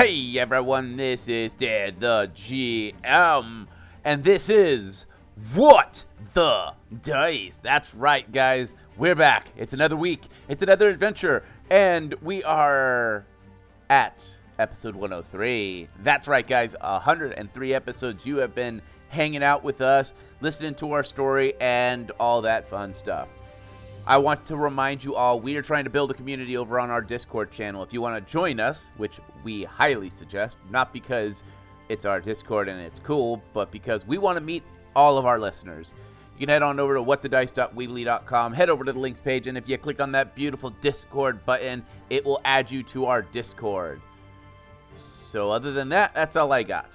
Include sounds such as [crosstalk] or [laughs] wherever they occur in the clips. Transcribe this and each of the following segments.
Hey everyone, this is Dad the GM, and this is What the Dice. That's right, guys. We're back. It's another week, it's another adventure, and we are at episode 103. That's right, guys. 103 episodes. You have been hanging out with us, listening to our story, and all that fun stuff. I want to remind you all we are trying to build a community over on our Discord channel. If you want to join us, which we highly suggest, not because it's our Discord and it's cool, but because we want to meet all of our listeners. You can head on over to whatthedice.weebly.com, head over to the links page, and if you click on that beautiful Discord button, it will add you to our Discord. So, other than that, that's all I got.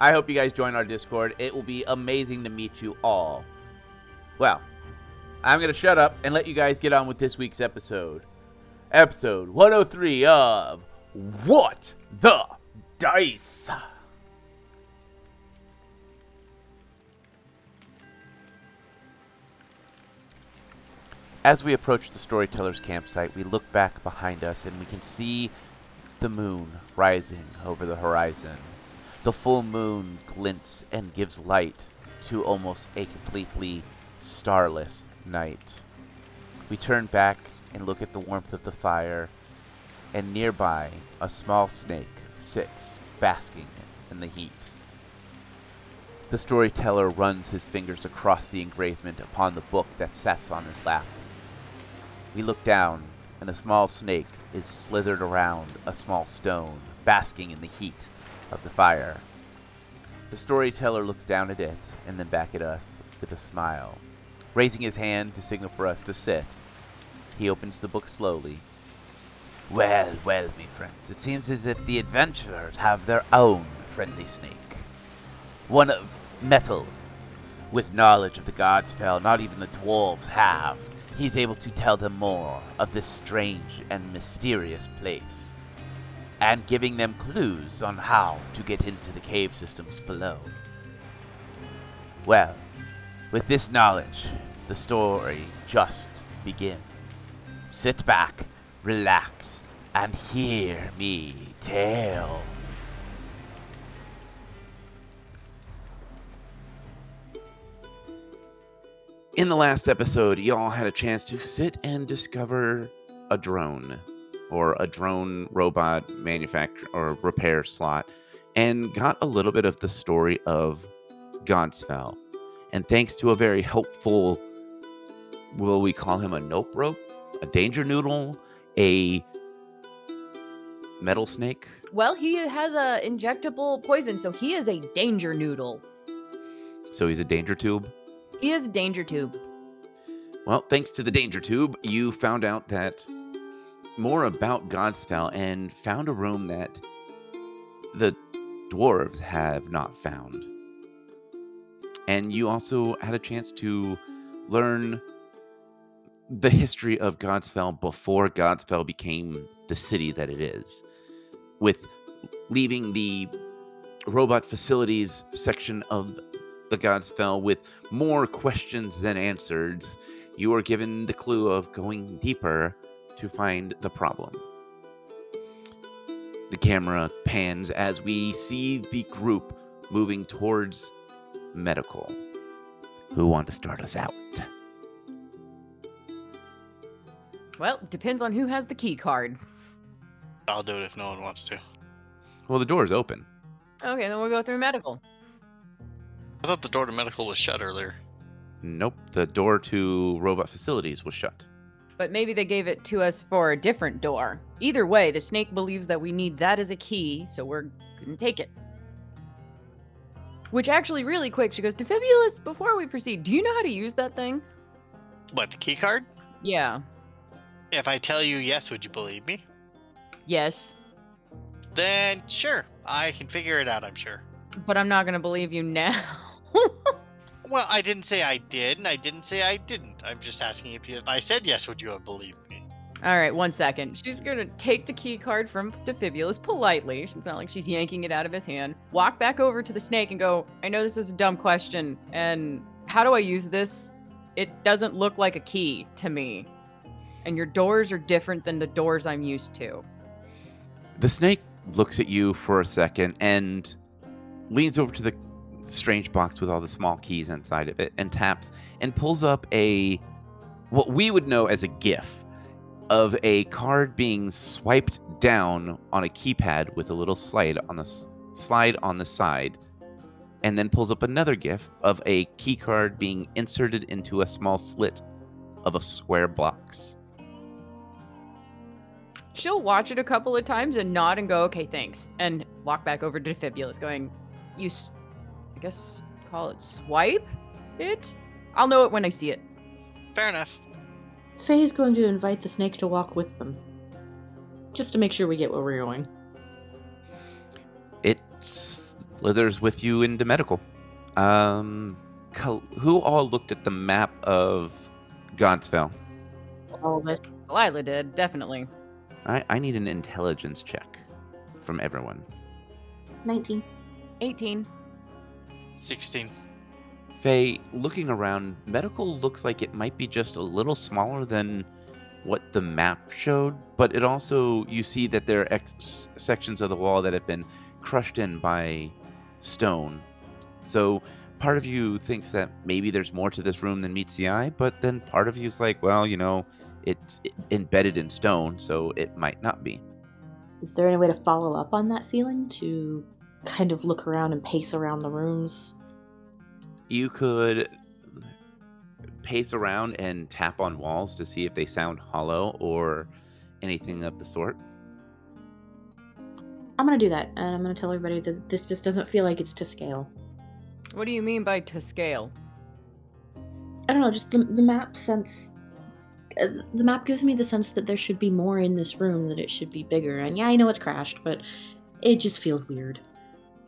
I hope you guys join our Discord. It will be amazing to meet you all. Well, I'm going to shut up and let you guys get on with this week's episode. Episode 103 of What the Dice. As we approach the storyteller's campsite, we look back behind us and we can see the moon rising over the horizon. The full moon glints and gives light to almost a completely starless night. We turn back and look at the warmth of the fire, and nearby a small snake sits basking in the heat. The storyteller runs his fingers across the engravement upon the book that sits on his lap. We look down, and a small snake is slithered around a small stone, basking in the heat of the fire. The storyteller looks down at it and then back at us with a smile. Raising his hand to signal for us to sit, he opens the book slowly. Well, well, me friends, it seems as if the adventurers have their own friendly snake. One of metal, with knowledge of the Godsfell not even the dwarves have. He's able to tell them more of this strange and mysterious place, and giving them clues on how to get into the cave systems below. Well, with this knowledge, the story just begins. Sit back, relax, and hear me tell. In the last episode, y'all had a chance to sit and discover a drone or a drone robot manufacture or repair slot and got a little bit of the story of Godsfell. And thanks to a very helpful, will we call him a nope rope, a danger noodle, a metal snake? Well, he has a injectable poison, so he is a danger noodle. So he's a danger tube. He is a danger tube. Well, thanks to the danger tube, you found out that more about Godsfell and found a room that the dwarves have not found. And you also had a chance to learn the history of Godsfell before Godsfell became the city that it is. With leaving the robot facilities section of the Godsfell with more questions than answers, you are given the clue of going deeper to find the problem. The camera pans as we see the group moving towards medical. Who want to start us out? Well, depends on who has the key card. I'll do it if no one wants to. Well, the door is open. Okay, then we'll go through medical. I thought the door to medical was shut earlier. Nope, the door to robot facilities was shut. But maybe they gave it to us for a different door. Either way, the snake believes that we need that as a key, so we're gonna take it. Which actually, really quick, she goes, Defibulus, before we proceed, do you know how to use that thing? What, the key card? Yeah. If I tell you yes, would you believe me? Yes. Then sure, I can figure it out, I'm sure. But I'm not gonna believe you now. [laughs] Well, I didn't say I did, and I didn't say I didn't. I'm just asking if, you, if I said yes, would you have believed me? All right, one second. She's gonna take the key card from Defibulus politely. It's not like she's yanking it out of his hand. Walk back over to the snake and go, I know this is a dumb question, and how do I use this? It doesn't look like a key to me. And your doors are different than the doors I'm used to. The snake looks at you for a second and leans over to the strange box with all the small keys inside of it and taps and pulls up a what we would know as a GIF of a card being swiped down on a keypad with a little slide on the slide on the side and then pulls up another GIF of a key card being inserted into a small slit of a square box. She'll watch it a couple of times and nod and go, okay, thanks. And walk back over to Defibulous, going, you, s- I guess, call it swipe it? I'll know it when I see it. Fair enough. Faye's going to invite the snake to walk with them. Just to make sure we get where we're going. It slithers with you into medical. Um, Kal- who all looked at the map of Godsfell? All of us. Lila did, definitely. I, I need an intelligence check from everyone. 19. 18. 16. Faye, looking around, medical looks like it might be just a little smaller than what the map showed, but it also, you see that there are ex- sections of the wall that have been crushed in by stone. So part of you thinks that maybe there's more to this room than meets the eye, but then part of you is like, well, you know, it's embedded in stone, so it might not be. Is there any way to follow up on that feeling? To kind of look around and pace around the rooms? You could pace around and tap on walls to see if they sound hollow or anything of the sort. I'm gonna do that, and I'm gonna tell everybody that this just doesn't feel like it's to scale. What do you mean by to scale? I don't know, just the, the map sense. Uh, the map gives me the sense that there should be more in this room, that it should be bigger. And yeah, I know it's crashed, but it just feels weird.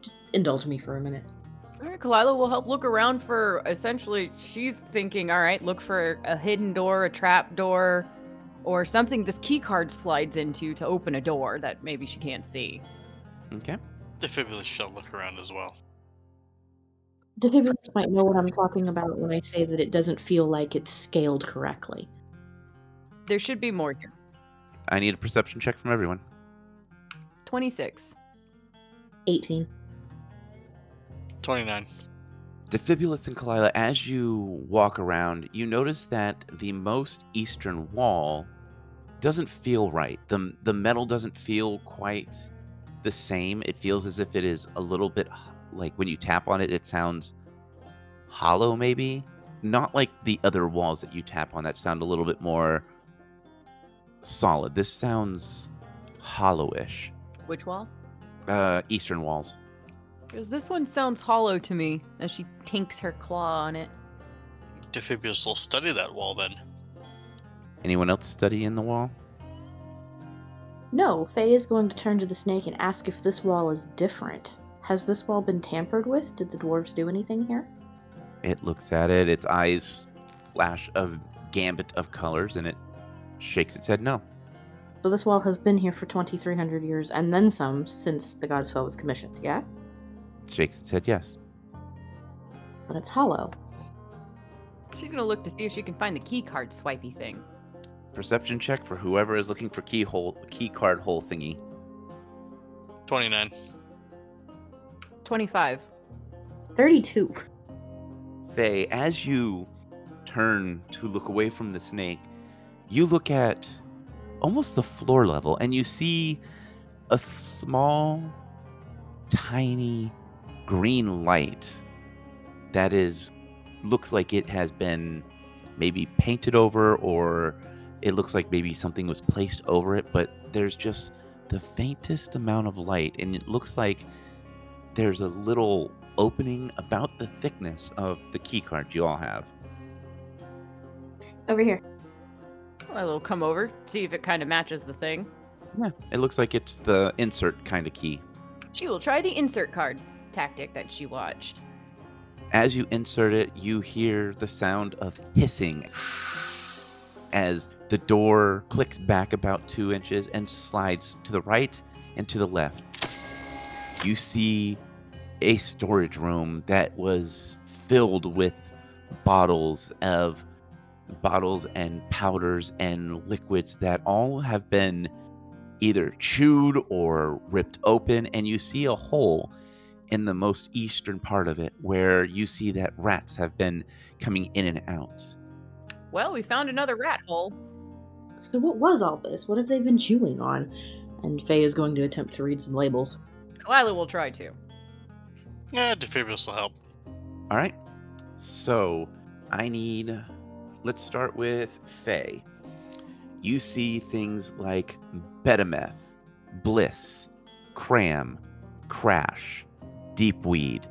Just indulge me for a minute. All right, Kalila will help look around for essentially, she's thinking, all right, look for a hidden door, a trap door, or something this key card slides into to open a door that maybe she can't see. Okay. Defibulous shall look around as well. Defibulous might know what I'm talking about when I say that it doesn't feel like it's scaled correctly. There should be more here. I need a perception check from everyone. 26. 18. 29. Defibulous and Kalila, as you walk around, you notice that the most eastern wall doesn't feel right. The, the metal doesn't feel quite the same. It feels as if it is a little bit like when you tap on it, it sounds hollow, maybe. Not like the other walls that you tap on that sound a little bit more solid. This sounds hollowish. Which wall? Uh, eastern walls. Because this one sounds hollow to me as she tinks her claw on it. Defibulous will study that wall then. Anyone else study in the wall? No, Faye is going to turn to the snake and ask if this wall is different. Has this wall been tampered with? Did the dwarves do anything here? It looks at it, its eyes flash a gambit of colors, and it shakes its head no. So this wall has been here for 2,300 years and then some since the God's Foe was commissioned, yeah? Shakes its head yes. But it's hollow. She's gonna look to see if she can find the key card swipey thing. Perception check for whoever is looking for keyhole key card hole thingy. 29. 25. 32. Faye, as you turn to look away from the snake, you look at almost the floor level and you see a small, tiny green light that is looks like it has been maybe painted over or it looks like maybe something was placed over it, but there's just the faintest amount of light and it looks like there's a little opening about the thickness of the key card you all have. Over here. I'll come over, see if it kind of matches the thing. Yeah, it looks like it's the insert kind of key. She will try the insert card tactic that she watched. As you insert it, you hear the sound of hissing as the door clicks back about two inches and slides to the right and to the left. You see a storage room that was filled with bottles of bottles and powders and liquids that all have been either chewed or ripped open, and you see a hole in the most eastern part of it where you see that rats have been coming in and out. Well, we found another rat hole. So what was all this? What have they been chewing on? And Faye is going to attempt to read some labels. Kalila will try to. Yeah, defibulous will help. All right. So I need. Let's start with Faye. You see things like Betameth, Bliss, Cram, Crash, Deepweed,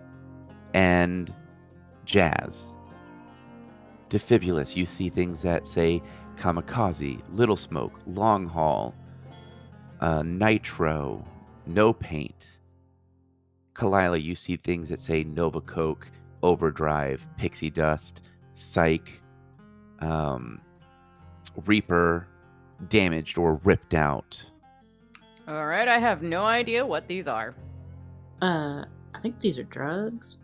and Jazz. Defibulous, you see things that say Kamikaze, Little Smoke, Long Haul, uh, Nitro, No Paint. Kalila, you see things that say Nova Coke, Overdrive, Pixie Dust, Psych, um, Reaper, Damaged or Ripped Out. All right, I have no idea what these are. Uh, I think these are drugs.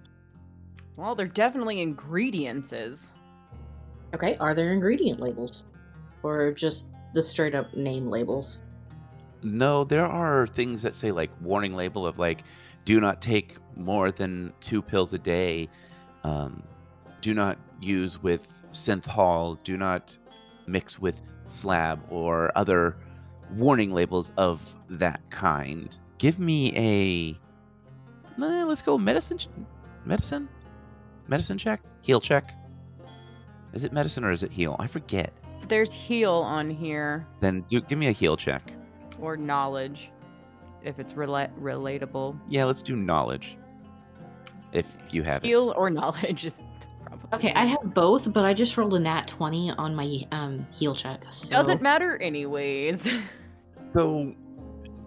Well, they're definitely ingredients. Okay, are there ingredient labels? Or just the straight up name labels? No, there are things that say like warning label of like, do not take more than two pills a day. Um, do not use with synthol. Do not mix with slab or other warning labels of that kind. Give me a. eh, let's go medicine. Medicine? Medicine check? Heal check? Is it medicine or is it heal? I forget. There's heal on here, Then do give me a heal check. or knowledge, if it's rela- relatable. Yeah, let's do knowledge. If you have it. Heal or knowledge is. Okay, I have both, but I just rolled a nat 20 on my um heal check. So... Doesn't matter, anyways. [laughs] So,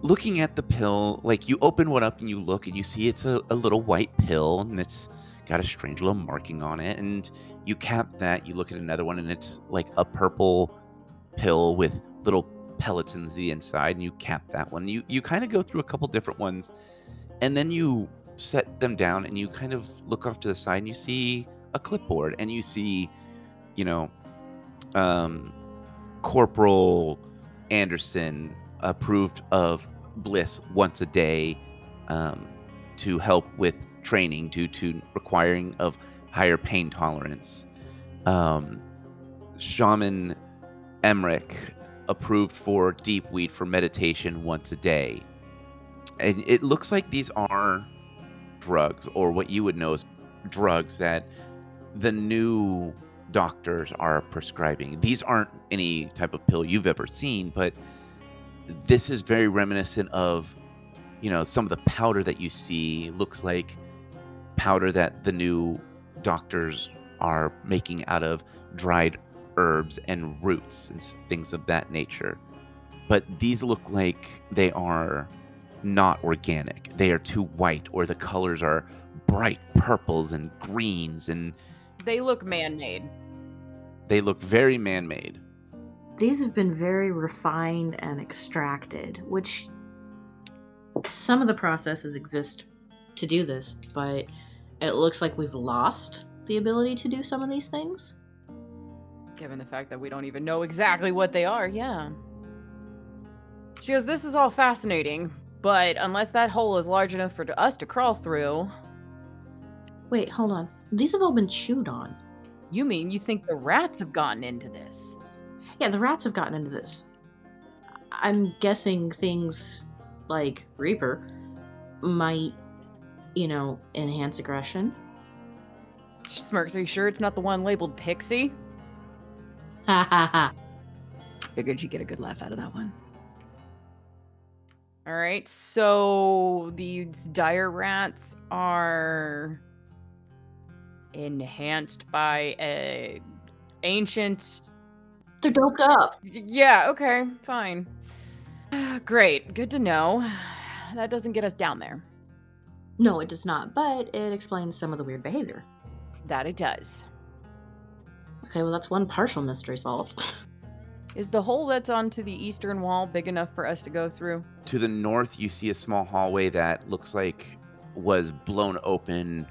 looking at the pill, like you open one up and you look and you see it's a, a little white pill and it's got a strange little marking on it. And you cap that, you look at another one and it's like a purple pill with little pellets in the inside. And you cap that one. You, you kind of go through a couple different ones and then you set them down and you kind of look off to the side and you see a clipboard and you see, you know, um, Corporal Anderson approved of Bliss once a day um, to help with training due to requiring of higher pain tolerance. Um, Shaman Emmerich approved for deep weed for meditation once a day. And it looks like these are drugs, or what you would know as drugs that the new doctors are prescribing. These aren't any type of pill you've ever seen, but this is very reminiscent of, you know, some of the powder that you see looks like powder that the new doctors are making out of dried herbs and roots and things of that nature. But these look like they are not organic. They are too white, or the colors are bright purples and greens, and they look man-made. they look very man made. These have been very refined and extracted, which some of the processes exist to do this, but it looks like we've lost the ability to do some of these things. Given the fact that we don't even know exactly what they are, yeah. She goes, This is all fascinating, but unless that hole is large enough for us to crawl through, Wait, hold on. These have all been chewed on. you mean you think the rats have gotten into this? Yeah, the rats have gotten into this. I'm guessing things like Reaper might, you know, enhance aggression. She smirks, Are you sure it's not the one labeled Pixie? Ha ha ha. Figured you'd get a good laugh out of that one. All right, so these dire rats are enhanced by a ancient. They're doped up. Yeah, okay, fine. [sighs] Great, good to know. [sighs] That doesn't get us down there. No, it does not, but it explains some of the weird behavior. That it does. Okay, well, that's one partial mystery solved. [laughs] Is the hole that's onto the eastern wall big enough for us to go through? To the north, you see a small hallway that looks like was blown open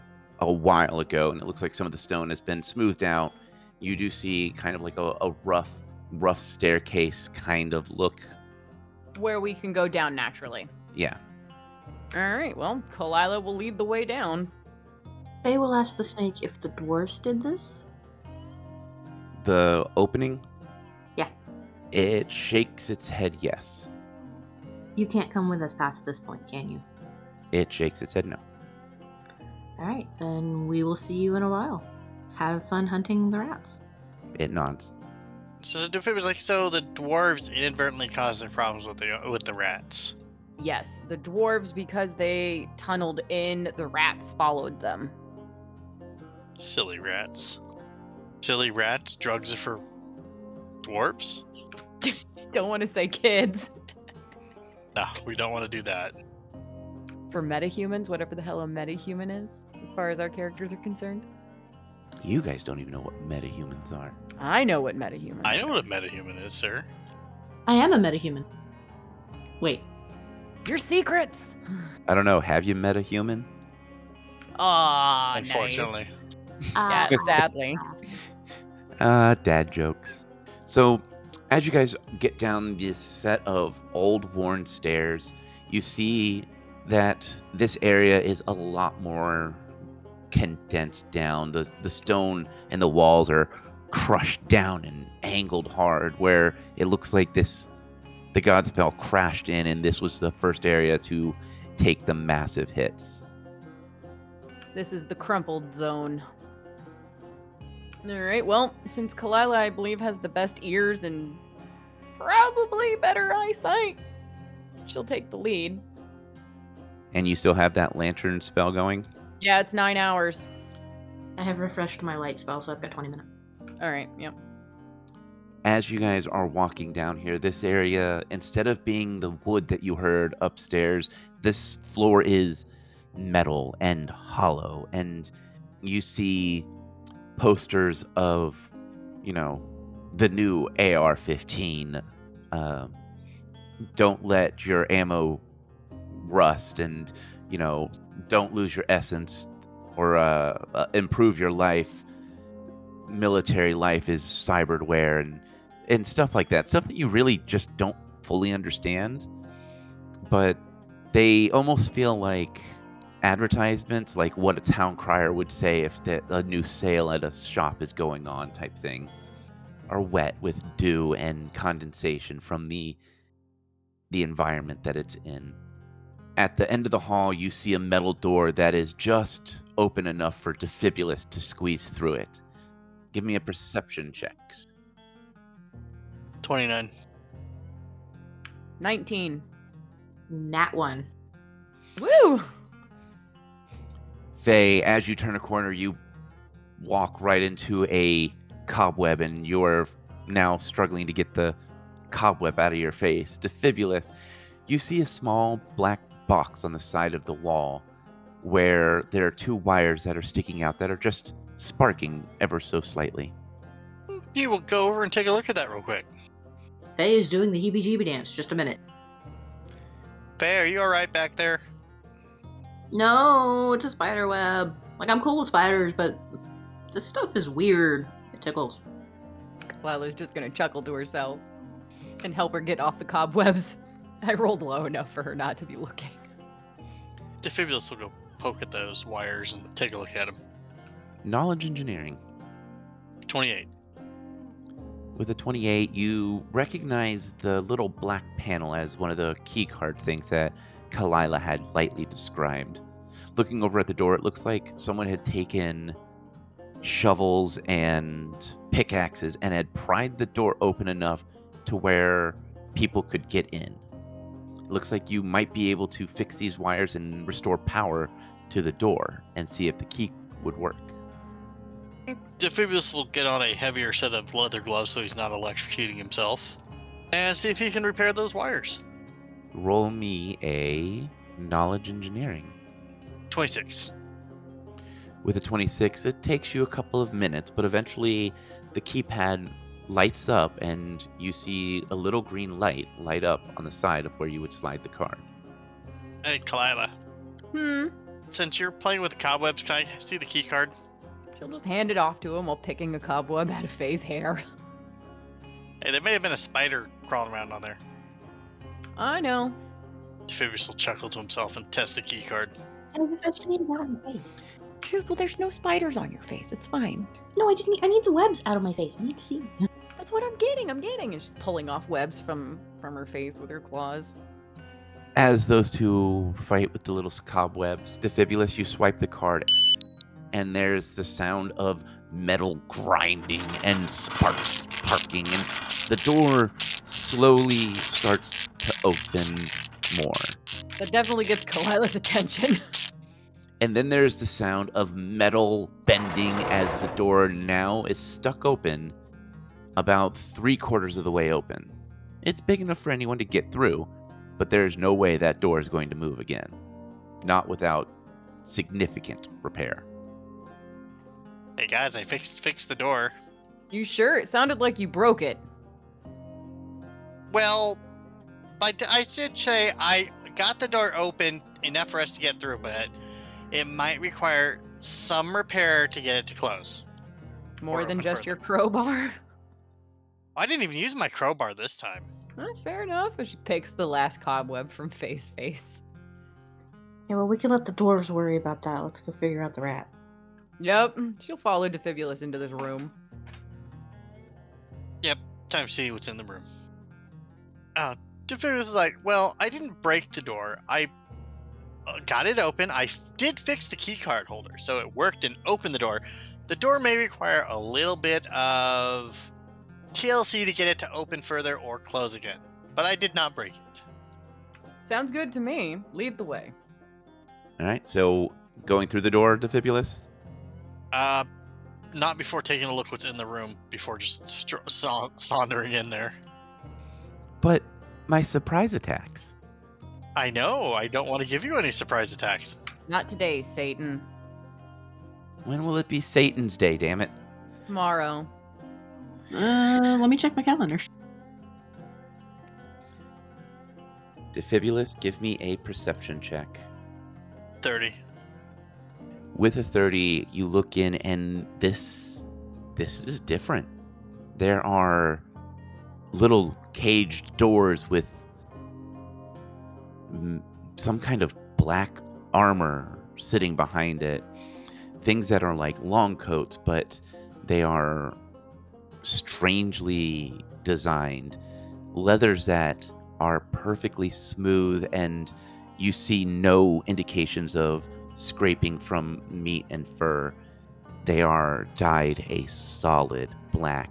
a while ago, and it looks like some of the stone has been smoothed out. You do see kind of like a, a rough, rough staircase kind of look where we can go down naturally. Yeah. All right. Well, Kalila will lead the way down. Faye will ask the snake if the dwarves did this. The opening? Yeah. It shakes its head yes. You can't come with us past this point, can you? It shakes its head no. All right, then we will see you in a while. Have fun hunting the rats. It nods. So if it was like so, the dwarves inadvertently caused their problems with the with the rats. Yes, the dwarves, because they tunneled in, the rats followed them. Silly rats. Silly rats. Drugs are for dwarves. [laughs] Don't want to say kids. No, we don't want to do that. For metahumans, whatever the hell a metahuman is, as far as our characters are concerned. You guys don't even know what metahumans are. I know what metahumans I know are. what a metahuman is, sir. I am a metahuman. Wait, Your secrets! I don't know. Have you met a human? Aw, nice. Unfortunately. Yeah, uh, [laughs] sadly. [laughs] Uh, dad jokes. So, as you guys get down this set of old worn stairs, you see that this area is a lot more condensed down. The the stone and the walls are crushed down and angled hard where it looks like this the Godsfell crashed in and this was the first area to take the massive hits. This is the crumpled zone. All right, well, since Kalila, I believe, has the best ears and probably better eyesight, she'll take the lead. And you still have that lantern spell going? Yeah, it's nine hours. I have refreshed my light spell, so I've got 20 minutes. All right, yep. as you guys are walking down here, this area, instead of being the wood that you heard upstairs, this floor is metal and hollow. And you see posters of, you know, the new AR 15. Um, don't let your ammo rust and, you know, don't lose your essence or uh, uh, improve your life. Military life is cyberware and and stuff like that stuff that you really just don't fully understand. But they almost feel like advertisements like what a town crier would say if the, a new sale at a shop is going on type thing are wet with dew and condensation from the the environment that it's in at the end of the hall you see a metal door that is just open enough for defibulus to squeeze through it Give me a perception checks. 29. 19. Nat 1. Woo! Faye, as you turn a corner, you walk right into a cobweb, and you're now struggling to get the cobweb out of your face. Defibulus, you see a small black box on the side of the wall where there are two wires that are sticking out that are just sparking ever so slightly. You will go over and take a look at that real quick. Faye is doing the heebie jeebie dance. Just a minute. Faye, are you alright back there? No, it's a spider web. Like, I'm cool with spiders, but this stuff is weird. It tickles. Lila's just gonna chuckle to herself and help her get off the cobwebs. [laughs] [laughs] I rolled low enough for her not to be looking. Defibulus will go poke at those wires and take a look at them. Knowledge engineering. 28. With a 28, you recognize the little black panel as one of the keycard things that Kalila had lightly described. Looking over at the door, it looks like someone had taken shovels and pickaxes and had pried the door open enough to where people could get in. It looks like you might be able to fix these wires and restore power to the door and see if the key would work. Defibulus will get on a heavier set of leather gloves so he's not electrocuting himself. And see if he can repair those wires. Roll me a knowledge engineering. 26. With a 26, it takes you a couple of minutes, but eventually the keypad lights up and you see a little green light light up on the side of where you would slide the card. Hey, Kalila. Hmm. Since you're playing with the cobwebs, can I see the key card? She'll just hand it off to him while picking a cobweb out of Faye's hair. Hey, there may have been a spider crawling around on there. I know. Phoebus will chuckle to himself and test the key card. I just, I just need it out of my face. Choose. Well, there's no spiders on your face. It's fine. No, I just need I need the webs out of my face. I need to see. them. That's what I'm getting. I'm getting. And she's pulling off webs from from her face with her claws. As those two fight with the little cobwebs, Defibulous, you swipe the card, and there's the sound of metal grinding and sparks sparking, and the door slowly starts to open more. That definitely gets Kalila's attention. [laughs] And then there's the sound of metal bending as the door now is stuck open, about three quarters of the way open. It's big enough for anyone to get through, but there's no way that door is going to move again. Not without significant repair. Hey guys, I fixed fixed the door. you sure? It sounded like you broke it. Well, i should say I got the door open enough for us to get through, but it might require some repair to get it to close. More Or than just further. your crowbar. [laughs] I didn't even use my crowbar this time. Eh, fair enough. And she picks the last cobweb from Face Face. Yeah, well, we can let the dwarves worry about that. Let's go figure out the rat. Yep, she'll follow Defibulus into this room. Yep, time to see what's in the room. Uh, Defibulus is like, well, I didn't break the door. I uh, got it open. I f- did fix the key card holder, so it worked and opened the door. The door may require a little bit of TLC to get it to open further or close again, but I did not break it. Sounds good to me. Lead the way. All right, so going through the door, Defibulous. Uh, not before taking a look what's in the room, before just str- sa- sauntering in there. But my surprise attacks. I know, I don't want to give you any surprise attacks. Not today, Satan. When will it be Satan's Day, damn it? Tomorrow. Uh, let me check my calendar. Defibulous, give me a perception check. 30. With a 30, you look in and this this is different. There are little caged doors with some kind of black armor sitting behind it. Things that are like long coats, but they are strangely designed. Leathers that are perfectly smooth and you see no indications of scraping from meat and fur. They are dyed a solid black.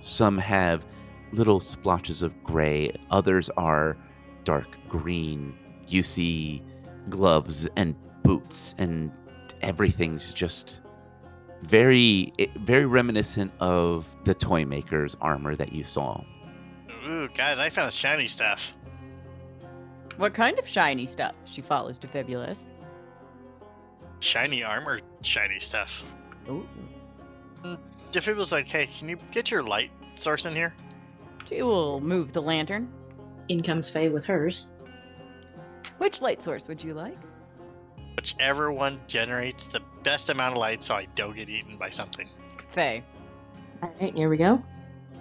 Some have little splotches of gray, others are dark green. You see gloves and boots, and everything's just very, eh, very reminiscent of the toy maker's armor that you saw. Ooh, guys, I found shiny stuff. What kind of shiny stuff? She follows to Defibulous. Shiny armor, shiny stuff. Ooh. Defibulous like, hey, can you get your light source in here? She will move the lantern. In comes Faye with hers. Which light source would you like? Whichever one generates the best amount of light so I don't get eaten by something. Faye. All right, here we go.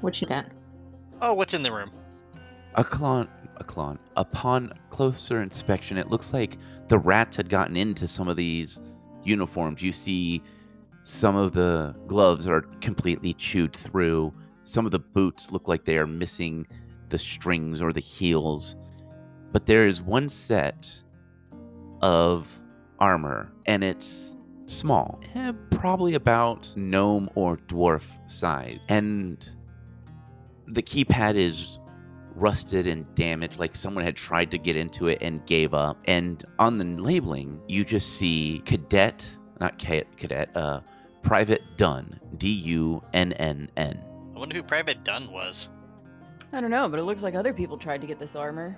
What you got? Oh, what's in the room? A clon, a clon. Upon closer inspection, it looks like the rats had gotten into some of these uniforms. You see some of the gloves are completely chewed through. Some of the boots look like they are missing the strings or the heels. But there is one set of armor, and it's small, eh, probably about gnome or dwarf size. And the keypad is rusted and damaged, like someone had tried to get into it and gave up. And on the labeling, you just see cadet, not cadet, uh, Private Dunn, D U N N N. I wonder who Private Dunn was. I don't know, but it looks like other people tried to get this armor.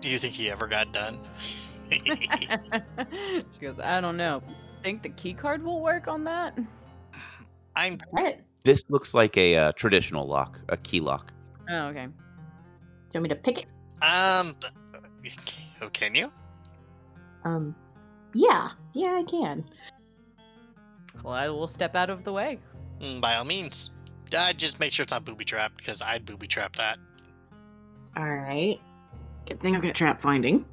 Do you think he ever got done? [laughs] she goes, I don't know. Think the key card will work on that? I'm All right. This looks like a uh, traditional lock, a key lock. Oh, okay. Do you want me to pick it? um. [laughs] Oh, can you? Um, yeah, yeah, I can. Well, I will step out of the way. Mm, by all means. Uh, just make sure it's not booby trapped because I'd booby trap that. All right. Good thing I've got trap finding.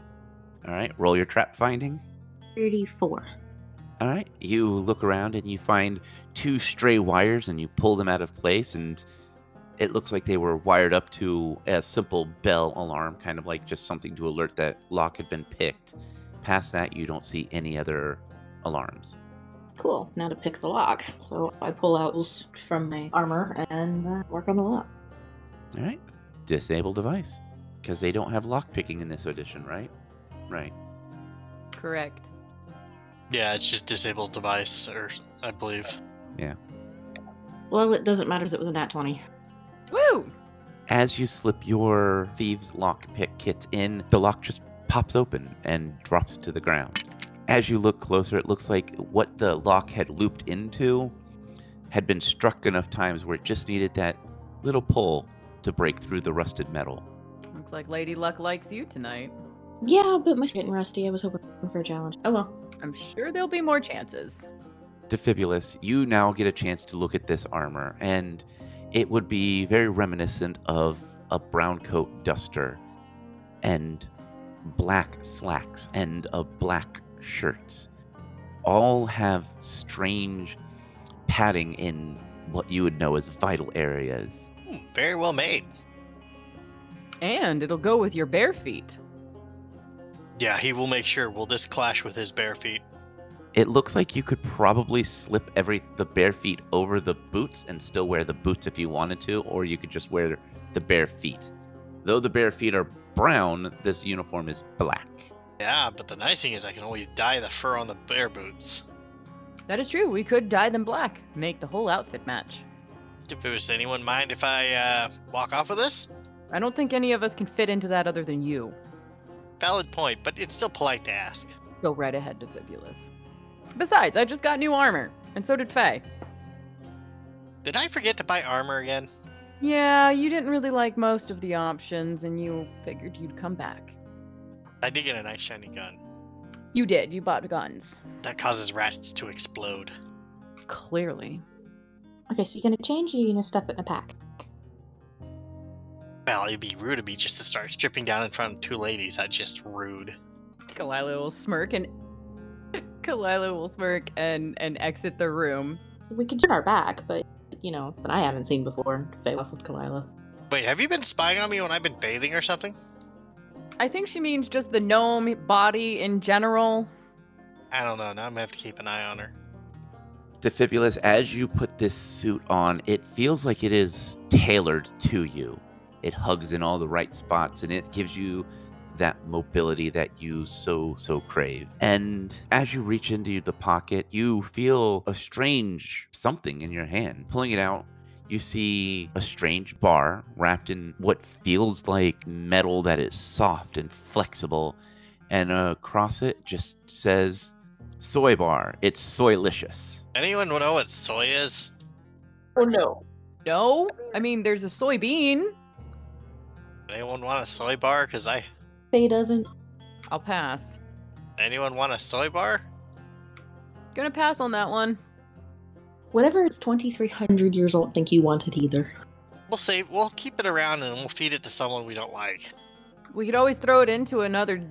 All right, roll your trap finding. 34. All right, you look around and you find two stray wires and you pull them out of place, and it looks like they were wired up to a simple bell alarm, kind of like just something to alert that lock had been picked. Past that, you don't see any other alarms. Cool. Now to pick the lock. So I pull out those from my armor and uh, work on the lock. All right, disable device because they don't have lock picking in this edition, right? Right. Correct. Yeah, it's just disabled device, or I believe. Yeah. Well, it doesn't matter because it was a nat 20. Woo! As you slip your thieves lock pick kit in, the lock just pops open and drops to the ground. As you look closer, it looks like what the lock had looped into had been struck enough times where it just needed that little pull to break through the rusted metal. Looks like Lady Luck likes you tonight. Yeah, but my getting rusty. I was hoping for a challenge. Oh well. I'm sure there'll be more chances. Defibulus, you now get a chance to look at this armor, and it would be very reminiscent of a brown coat duster and black slacks and a black shirts. All have strange padding in what you would know as vital areas. Hmm, very well made. And it'll go with your bare feet. Yeah, he will make sure. Will this clash with his bare feet? It looks like you could probably slip every the bare feet over the boots and still wear the boots if you wanted to, or you could just wear the bare feet. Though the bare feet are brown, this uniform is black. Yeah, but the nice thing is I can always dye the fur on the bare boots. That is true. We could dye them black, make the whole outfit match. Does anyone mind if I uh, walk off with this? I don't think any of us can fit into that other than you. Valid point, but it's still polite to ask. Go right ahead, Defibulus. Besides, I just got new armor, and so did Faye. Did I forget to buy armor again? Yeah, you didn't really like most of the options, and you figured you'd come back. I did get a nice shiny gun. You did. You bought guns. That causes rats to explode. Clearly. Okay, so you're gonna change or you're gonna stuff it in a pack? Well, it'd be rude of me just to start stripping down in front of two ladies. That's just rude. Kalila will smirk and [laughs] Kalila will smirk and and exit the room. So we could turn our back, but you know, that I haven't seen before. Fay off with Kalila. Wait, have you been spying on me when I've been bathing or something? I think she means just the gnome body in general. I don't know. Now I'm gonna have to keep an eye on her. Defibulus, as you put this suit on, it feels like it is tailored to you. It hugs in all the right spots and it gives you that mobility that you so, so crave. And as you reach into the pocket, you feel a strange something in your hand. Pulling it out, you see a strange bar wrapped in what feels like metal that is soft and flexible. And across it just says soy bar. It's soylicious. Anyone know what soy is? Oh no. No, I mean there's a soybean. Anyone want a soy bar? Cause I. Fay doesn't. I'll pass. Anyone want a soy bar? Gonna pass on that one. Whatever is 2,300 years old, think you want it either. We'll save. We'll keep it around and we'll feed it to someone we don't like. We could always throw it into another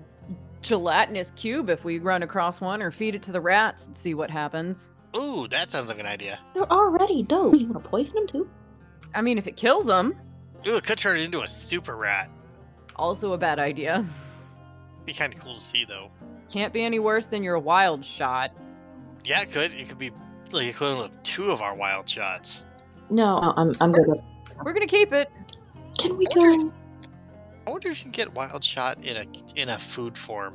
gelatinous cube if we run across one, or feed it to the rats and see what happens. Ooh, that sounds like an idea. They're already dope. You want to poison them too? I mean, if it kills them, Ooh, it could turn into a super rat. also a bad idea. Be kind of cool to see though. Can't be any worse than your wild shot. Yeah, it could. It could be like equivalent of two of our wild shots. No, I'm, I'm good. with- We're gonna keep it. Can we go? I wonder if you can get wild shot in a in a food form.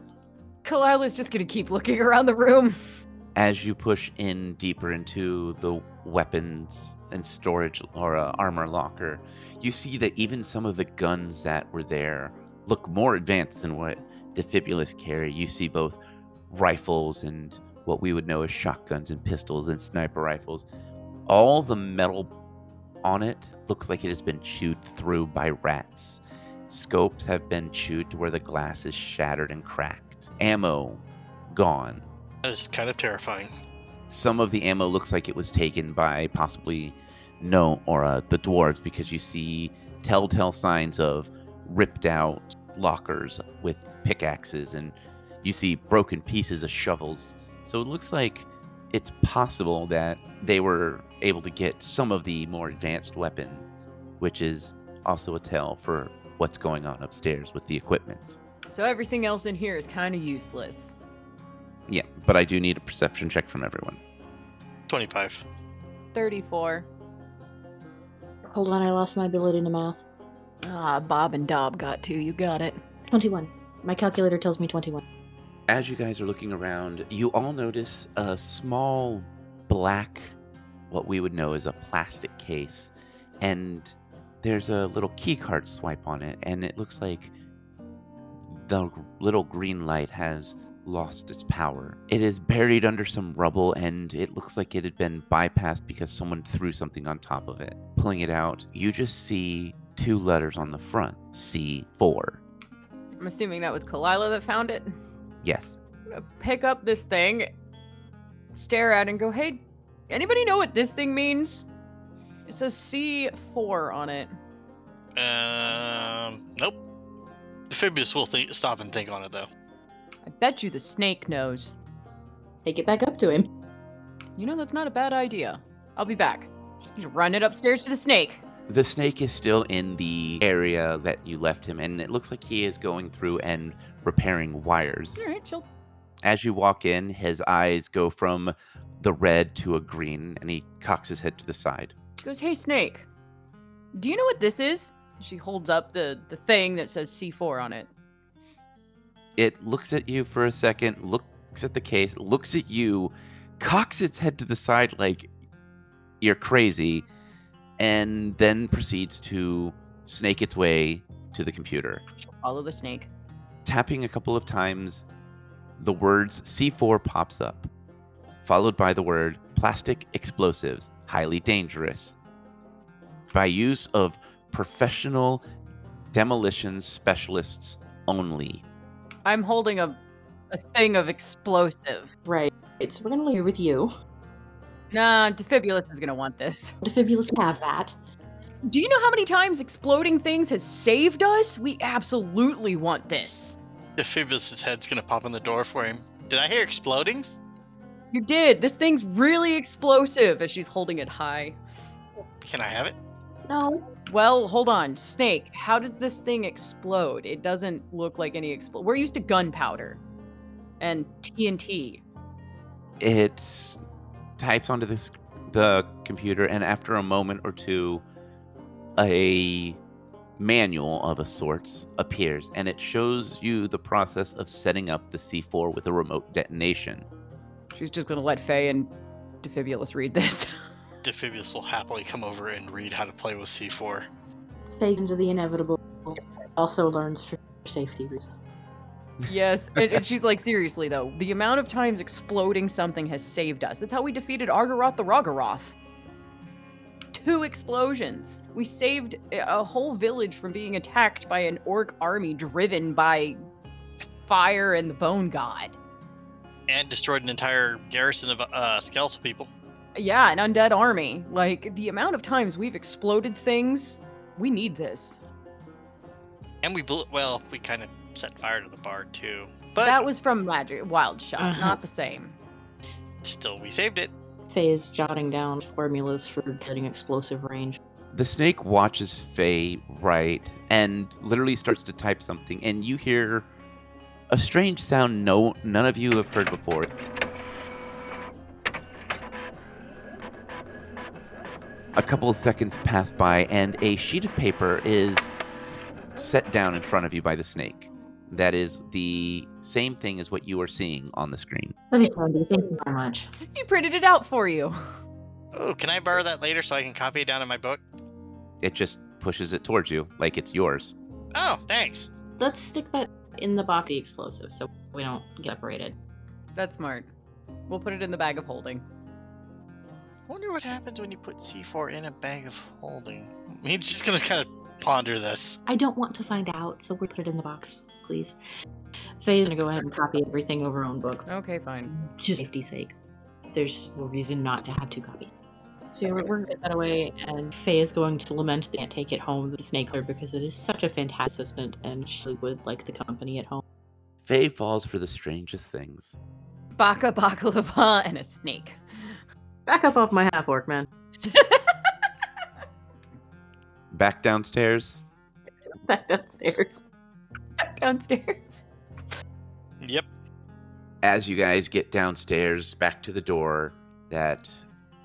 Kalila's just gonna keep looking around the room. As you push in deeper into the weapons and storage or uh, armor locker, you see that even some of the guns that were there look more advanced than what Defibulus carry. You see both rifles and what we would know as shotguns and pistols and sniper rifles. All the metal on it looks like it has been chewed through by rats. Scopes have been chewed to where the glass is shattered and cracked. Ammo gone That is kind of terrifying. some of the ammo looks like it was taken by possibly no or uh, the dwarves because you see telltale signs of ripped out lockers with pickaxes, and you see broken pieces of shovels. So it looks like it's possible that they were able to get some of the more advanced weapons, which is also a tell for what's going on upstairs with the equipment. So everything else in here is kind of useless. Yeah, but I do need a perception check from everyone. 25. 34. Hold on, I lost my ability to math. Ah, Bob and Dob got to. You got it. 21. My calculator tells me 21. As you guys are looking around, you all notice a small black, what we would know as a plastic case, and there's a little key card swipe on it, and it looks like the little green light has lost its power. It is buried under some rubble, and it looks like it had been bypassed because someone threw something on top of it. Pulling it out, you just see two letters on the front C4. I'm assuming that was Kalila that found it. Yes. I'm gonna pick up this thing, stare at it, and go, hey, anybody know what this thing means? It says C4 on it. Um, nope. Amphibious will think, stop and think on it, though. I bet you the snake knows. Take it back up to him. You know, that's not a bad idea. I'll be back. Just need to run it upstairs to the snake. The snake is still in the area that you left him, and it looks like he is going through and repairing wires. All right, chill. As you walk in, his eyes go from the red to a green, and he cocks his head to the side. She goes, hey, snake. Do you know what this is? She holds up the, the thing that says C4 on it. It looks at you for a second, looks at the case, looks at you, cocks its head to the side like you're crazy, and then proceeds to snake its way to the computer. Follow the snake. tapping a couple of times, the words C4 pops up, followed by the word plastic explosives, highly dangerous. By use of professional demolition specialists only. I'm holding a, a thing of explosive. Right. So we're gonna leave it with you. Nah, Defibulus is gonna want this. Defibulus have that. Do you know how many times exploding things has saved us? We absolutely want this. Amphibious' head's gonna pop in the door for him. Did I hear explodings? You did. This thing's really explosive as she's holding it high. Can I have it? No. Well, hold on. Snake, how does this thing explode? It doesn't look like any explode. We're used to gunpowder and TNT. It types onto this the computer, and after a moment or two, a manual of a sorts appears, and it shows you the process of setting up the C4 with a remote detonation. She's just gonna let Faye and Defibulus read this. [laughs] Amphibious will happily come over and read how to play with C4. Fake into the inevitable. Also learns for safety reasons. yes, and, and she's like, seriously though, the amount of times exploding something has saved us. That's how we defeated Argaroth the Roggaroth. Two explosions. We saved a a whole village from being attacked by an orc army driven by fire and the bone god. And destroyed an entire garrison of uh, skeletal people. Yeah, an undead army. Like the amount of times we've exploded things, we need this. And we blew, well, we kind of set fire to the bar too. But that was from Magic Wild Shot, Uh-huh. not the same. still, we saved it. Faye is jotting down formulas for getting explosive range. The snake watches Faye write and literally starts to type something, and you hear a strange sound no none of you have heard before. A couple of seconds pass by, and a sheet of paper is set down in front of you by the snake. That is the same thing as what you are seeing on the screen. Let me Sandy, thank you so much. He printed it out for you. Oh, can I borrow that later so I can copy it down in my book? It just pushes it towards you like it's yours. Oh, thanks. Let's stick that in the box, the explosive, so we don't get separated. That's smart. We'll put it in the bag of holding. Wonder what happens when you put C4 in a bag of holding. [laughs] He's just gonna kind of ponder this. I don't want to find out, so we put it in the box, please. Faye's gonna go ahead and copy everything over her own book, Okay, fine. just safety's sake. There's no reason not to have two copies. So yeah, we're, we're gonna get that away, and Faye is going to lament they can't take it home with the Snakeler because it is such a fantastic assistant, and she would like the company at home. Faye falls for the strangest things. Baka baklava and a snake. Back up off my half orc, man. [laughs] Back downstairs. Back downstairs. Back downstairs. Yep. As you guys get downstairs back to the door that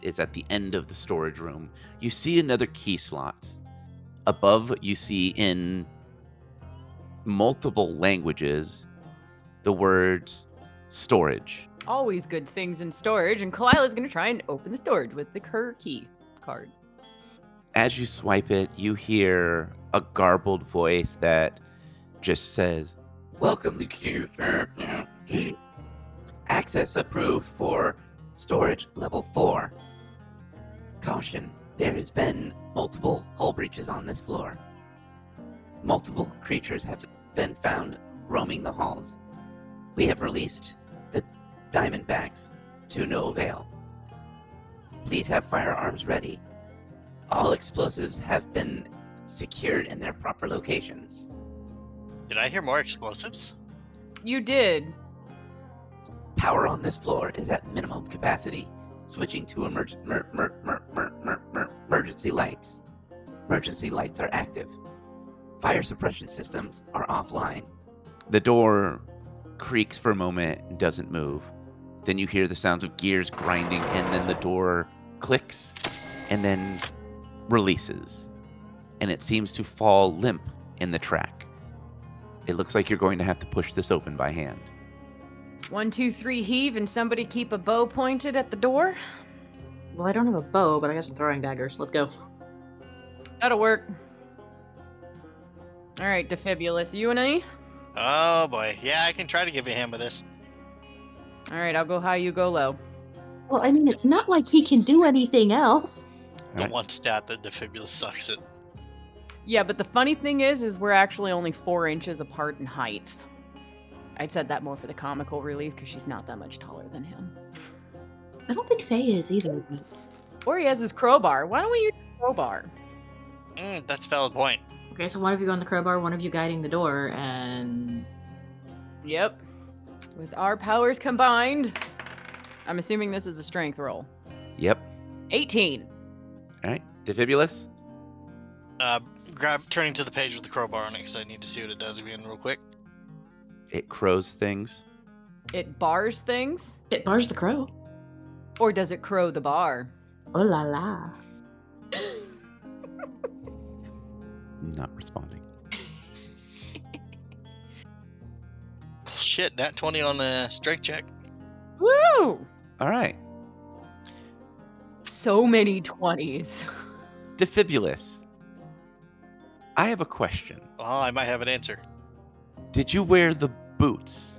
is at the end of the storage room, you see another key slot. Above, you see in multiple languages the words storage. Always good things in storage, and Kalila's gonna try and open the storage with the her key card. As you swipe it, you hear a garbled voice that just says, Welcome to Q. Access approved for storage level 4. Caution, there has been multiple hull breaches on this floor. Multiple creatures have been found roaming the halls. We have released Diamondbacks to no avail. Please have firearms ready. All explosives have been secured in their proper locations. Did I hear more explosives? You did. Power on this floor is at minimum capacity. Switching to emerg- mer- mer- mer- mer- mer- mer- emergency lights. Emergency lights are active. Fire suppression systems are offline. The door creaks for a moment and doesn't move. Then you hear the sounds of gears grinding, and then the door clicks and then releases. And it seems to fall limp in the track. It looks like you're going to have to push this open by hand. One, two, three, heave, and somebody keep a bow pointed at the door. Well, I don't have a bow, but I got some throwing daggers. Let's go. That'll work. All right, Defibulus, you and I. Oh boy. Yeah, I can try to give you a hand with this. All right, I'll go high, you go low. Well, I mean, it's not like he can do anything else. The Right. one stat that Defibulus sucks at. Yeah, but the funny thing is, is we're actually only four inches apart in height. I'd said that more for the comical relief because she's not that much taller than him. I don't think Faye is either. Or he has his crowbar. Why don't we use the crowbar? Mm, that's a valid point. Okay, so one of you on the crowbar, one of you guiding the door, and Yep. With our powers combined, I'm assuming this is a strength roll. Yep. 18. All right. Defibulus? Uh, grab turning to the page with the crowbar on it because I need to see what it does again real quick. It crows things. It bars things, it bars the crow. or does it crow the bar? Oh la la. Not responding. Shit, that 20 on the strength check. Woo! All right. So many 20s. [laughs] Defibulus. I have a question. Oh, I might have an answer. Did you wear the boots?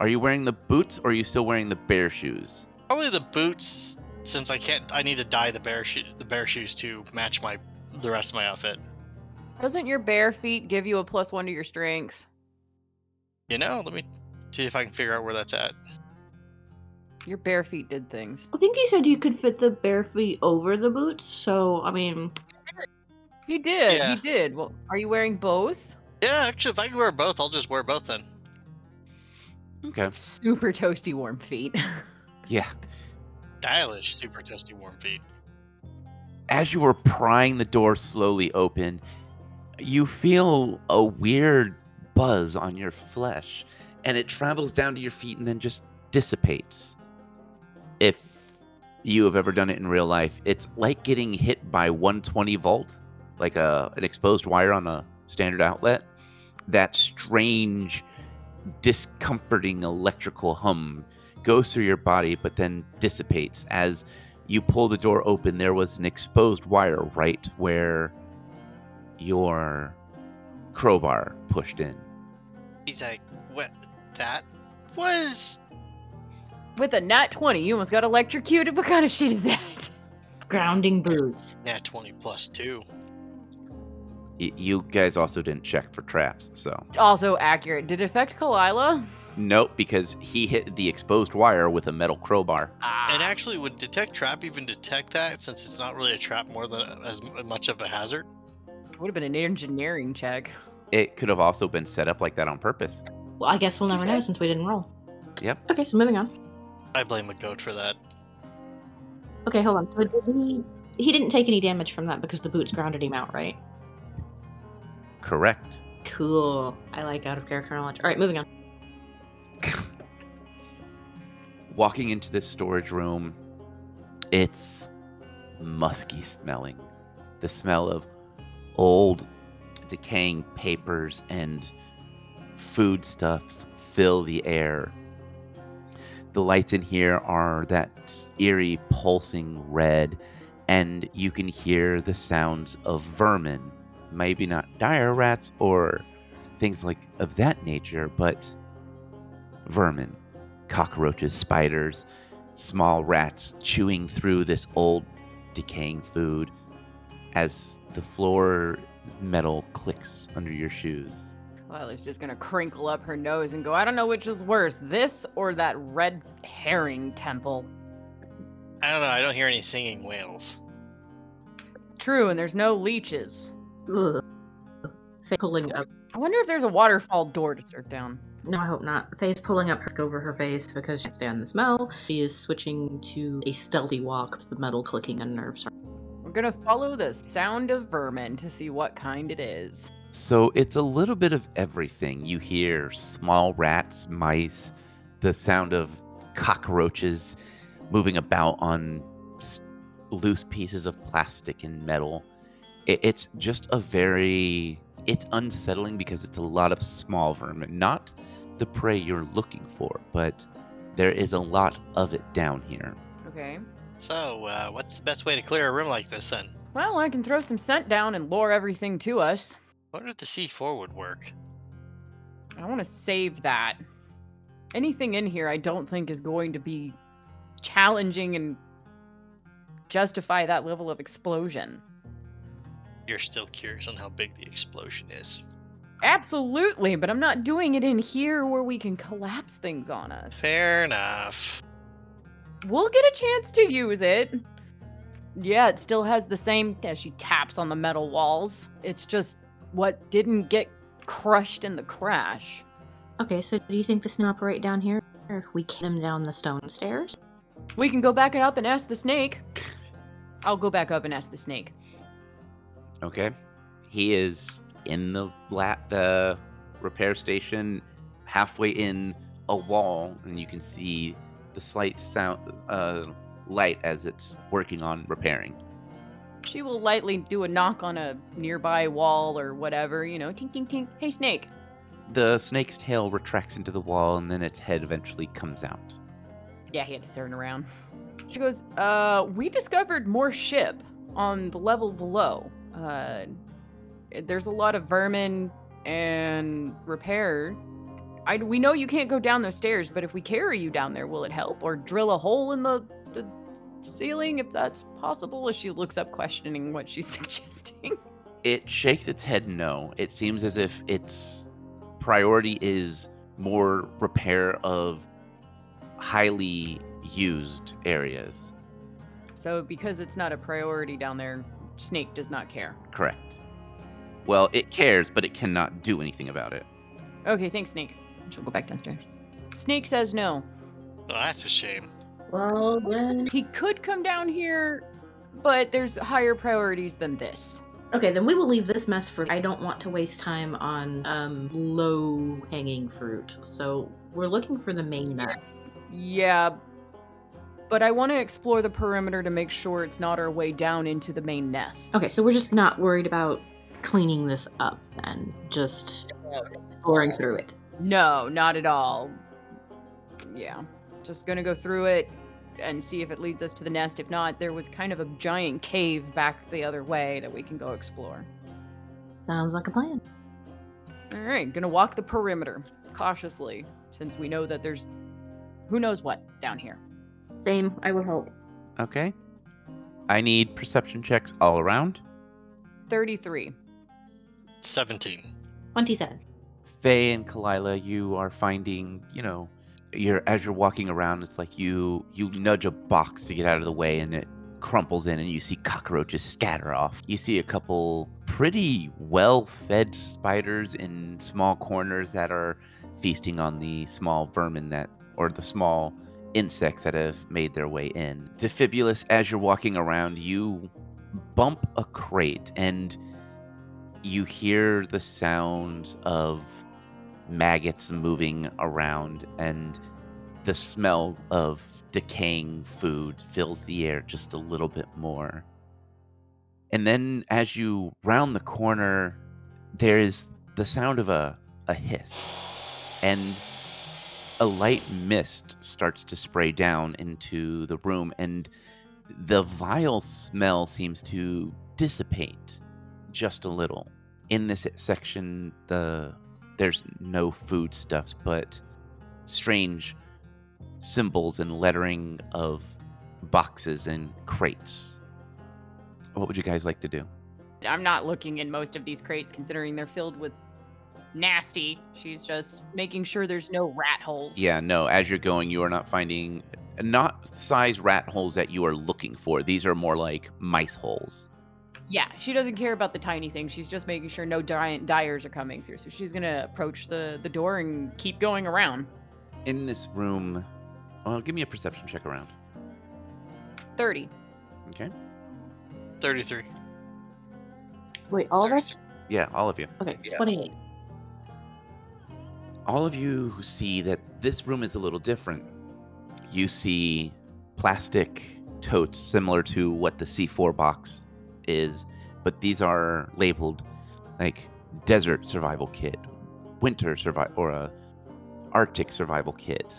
Are you wearing the boots or are you still wearing the bear shoes? Probably the boots, since I can't. I need to dye the bear shoe, the bear shoes to match my the rest of my outfit. Doesn't your bare feet give you a plus one to your strength? You know, let me see if I can figure out where that's at. Your bare feet did things. I think he said you could fit the bare feet over the boots, so I mean, He did. Yeah. He did. Well, are you wearing both? Yeah, actually, if I can wear both, I'll just wear both then. Okay. Super toasty warm feet. [laughs] Yeah. Stylish, super toasty, warm feet. As you are prying the door slowly open, you feel a weird buzz on your flesh and it travels down to your feet and then just dissipates. If you have ever done it in real life, it's like getting hit by 120 volt, like a an exposed wire on a standard outlet. That strange, discomforting electrical hum goes through your body, but then dissipates as you pull the door open. There was an exposed wire right where your crowbar pushed in. He's like? That was. With a nat 20, you almost got electrocuted. What kind of shit is that? grounding boots. nat 20 plus 2. Y- you guys also didn't check for traps, so Also accurate. Did it affect Kalila? nope, because he hit the exposed wire with a metal crowbar. Ah. And actually, would detect trap even detect that since it's not really a trap more than as much of a hazard? Would have been an engineering check. It could have also been set up like that on purpose. Well, I guess we'll never know since we didn't roll. Yep. Okay, so moving on. I blame the goat for that. Okay, hold on. So did he, he didn't take any damage from that because the boots grounded him out, right? Correct. Cool. I like out of character knowledge. All right, moving on. [laughs] Walking into this storage room, it's musky smelling. The smell of old, decaying papers and foodstuffs fill the air. The lights in here are that eerie, pulsing red, and you can hear the sounds of vermin. Maybe not dire rats or things like of that nature, but vermin cockroaches, spiders, small rats chewing through this old, decaying food as the floor metal clicks under your shoes. Lila's just gonna crinkle up her nose and go, I don't know which is worse, this or that red herring temple. I don't know. I don't hear any singing whales. True, and there's no leeches. Ugh. Faye pulling up. I wonder if there's a waterfall door to start down. No, I hope not. Faye's pulling up her mask over her face because she can't stand the smell. She is switching to a stealthy walk. The metal clicking unnerves her. We're gonna follow the sound of vermin to see what kind it is. So it's a little bit of everything. You hear small rats, mice, the sound of cockroaches moving about on s- loose pieces of plastic and metal. It, it's just a very. It's unsettling because it's a lot of small vermin. Not the prey you're looking for, but there is a lot of it down here. Okay. So, uh, what's the best way to clear a room like this then? Well, I can throw some scent down and lure everything to us. I wonder if the C4 would work. I want to save that. Anything in here I don't think is going to be challenging and justify that level of explosion. You're still curious on how big the explosion is. Absolutely, but I'm not doing it in here where we can collapse things on us. Fair enough. We'll get a chance to use it. Yeah, it still has the same as she taps on the metal walls. It's just what didn't get crushed in the crash. Okay, so do you think this can operate down here? Or if we kick them down the stone stairs? We can go back up and ask the snake. I'll go back up and ask the snake. Okay. He is in the la- the repair station, halfway in a wall, and you can see the slight sound uh, light as it's working on repairing. She will lightly do a knock on a nearby wall or whatever, you know, tink tink tink. Hey snake. The snake's tail retracts into the wall, and then its head eventually comes out. Yeah, he had to turn around. She goes, uh, we discovered more ship on the level below. Uh, there's a lot of vermin and repair. I, we know you can't go down those stairs, but if we carry you down there, will it help? Or drill a hole in the, the ceiling if that's possible? As she looks up, questioning what she's [laughs] suggesting. It shakes its head no. It seems as if its priority is more repair of highly used areas. So, because it's not a priority down there, Snake does not care. Correct. Well, it cares, but it cannot do anything about it. Okay, thanks, Snake. She'll go back downstairs. Snake says no. Oh, that's a shame. Well, then. He could come down here, but there's higher priorities than this. Okay, then we will leave this mess for. I don't want to waste time on um low hanging fruit. So we're looking for the main mess. Yeah, but I want to explore the perimeter to make sure it's not our way down into the main nest. Okay, so we're just not worried about cleaning this up then. Just exploring through it. No, not at all. Yeah, just gonna go through it and see if it leads us to the nest. If not, there was kind of a giant cave back the other way that we can go explore. Sounds like a plan. All right, gonna walk the perimeter cautiously since we know that there's who knows what down here. Same, I will help. Okay. I need perception checks all around. 33. 17. 27. Faye and Kalila, you are finding, you know, you're as you're walking around, it's like you you nudge a box to get out of the way, and it crumples in, and you see cockroaches scatter off. You see a couple pretty well-fed spiders in small corners that are feasting on the small vermin that, or the small insects that have made their way in. Defibulus, as you're walking around, you bump a crate, and you hear the sounds of maggots moving around and the smell of decaying food fills the air just a little bit more. And then as you round the corner, there is the sound of a, a hiss. And a light mist starts to spray down into the room, and the vile smell seems to dissipate just a little. In this section, the there's no foodstuffs, but strange symbols and lettering of boxes and crates. What would you guys like to do? I'm not looking in most of these crates considering they're filled with nasty. She's just making sure there's no rat holes. Yeah, no, as you're going, you are not finding not size rat holes that you are looking for. These are more like mice holes. Yeah, she doesn't care about the tiny things. She's just making sure no giant dyers are coming through. So she's gonna approach the the door and keep going around. In this room, well, give me a perception check around. Thirty. Okay. 33. Wait, all of us? Yeah, all of you. Okay, Yeah. 28. all of you who see that this room is a little different. You see plastic totes similar to what the C4 box is, but these are labeled like desert survival kit, winter survival, or a Arctic survival kit,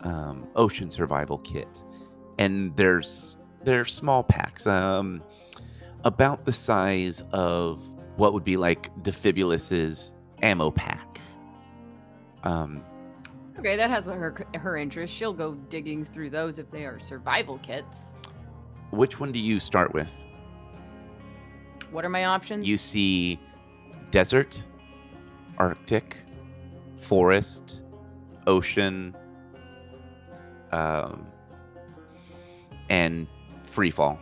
um, ocean survival kit, and there's they're small packs, um, about the size of what would be like Defibulus's ammo pack. Um, Okay, that has her her interest. She'll go digging through those if they are survival kits. which one do you start with? What are my options? You see desert, Arctic, forest, ocean, um, and free fall.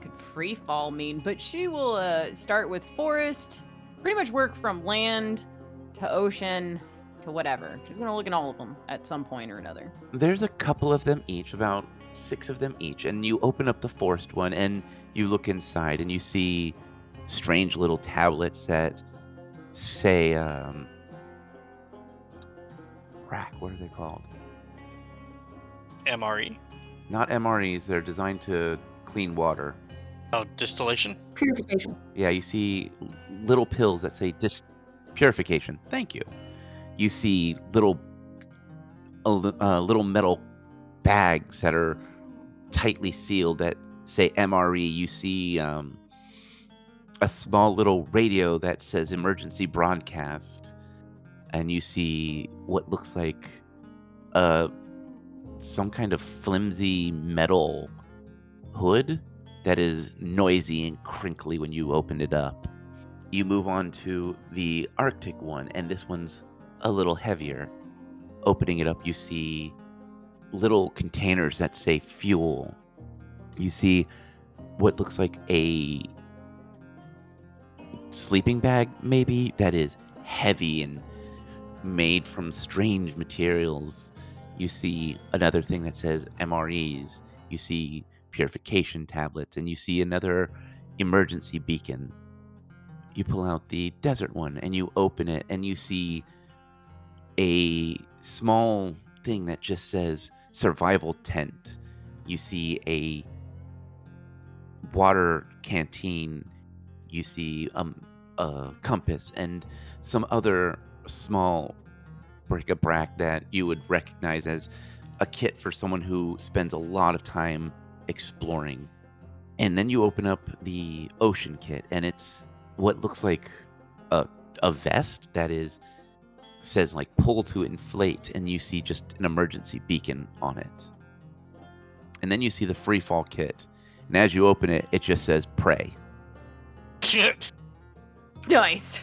could free fall mean, but she will uh, start with forest, pretty much work from land to ocean to whatever. She's gonna look at all of them at some point or another. There's a couple of them each, about six of them each, and you open up the forest one and you look inside and you see strange little tablets that say, um, rack, what are they called? MRE. Not MREs, they're designed to clean water. Oh, distillation. Purification. Yeah, you see little pills that say dis- purification. Thank you. You see little uh, uh, little metal bags that are tightly sealed that say MRE. You see um, a small little radio that says emergency broadcast, and you see what looks like uh, some kind of flimsy metal hood that is noisy and crinkly when you open it up. You move on to the Arctic one, and this one's a little heavier. Opening it up, you see little containers that say fuel. You see what looks like a sleeping bag, maybe, that is heavy and made from strange materials. You see another thing that says MREs. You see purification tablets, and you see another emergency beacon. You pull out the desert one and you open it, and you see a small thing that just says survival tent. You see a water canteen. You see um, a compass and some other small bric-a-brac that you would recognize as a kit for someone who spends a lot of time exploring. And then you open up the ocean kit, and it's what looks like a, a vest that is says like pull to inflate, and you see just an emergency beacon on it. And then you see the free fall kit, and as you open it, it just says pray. Nice.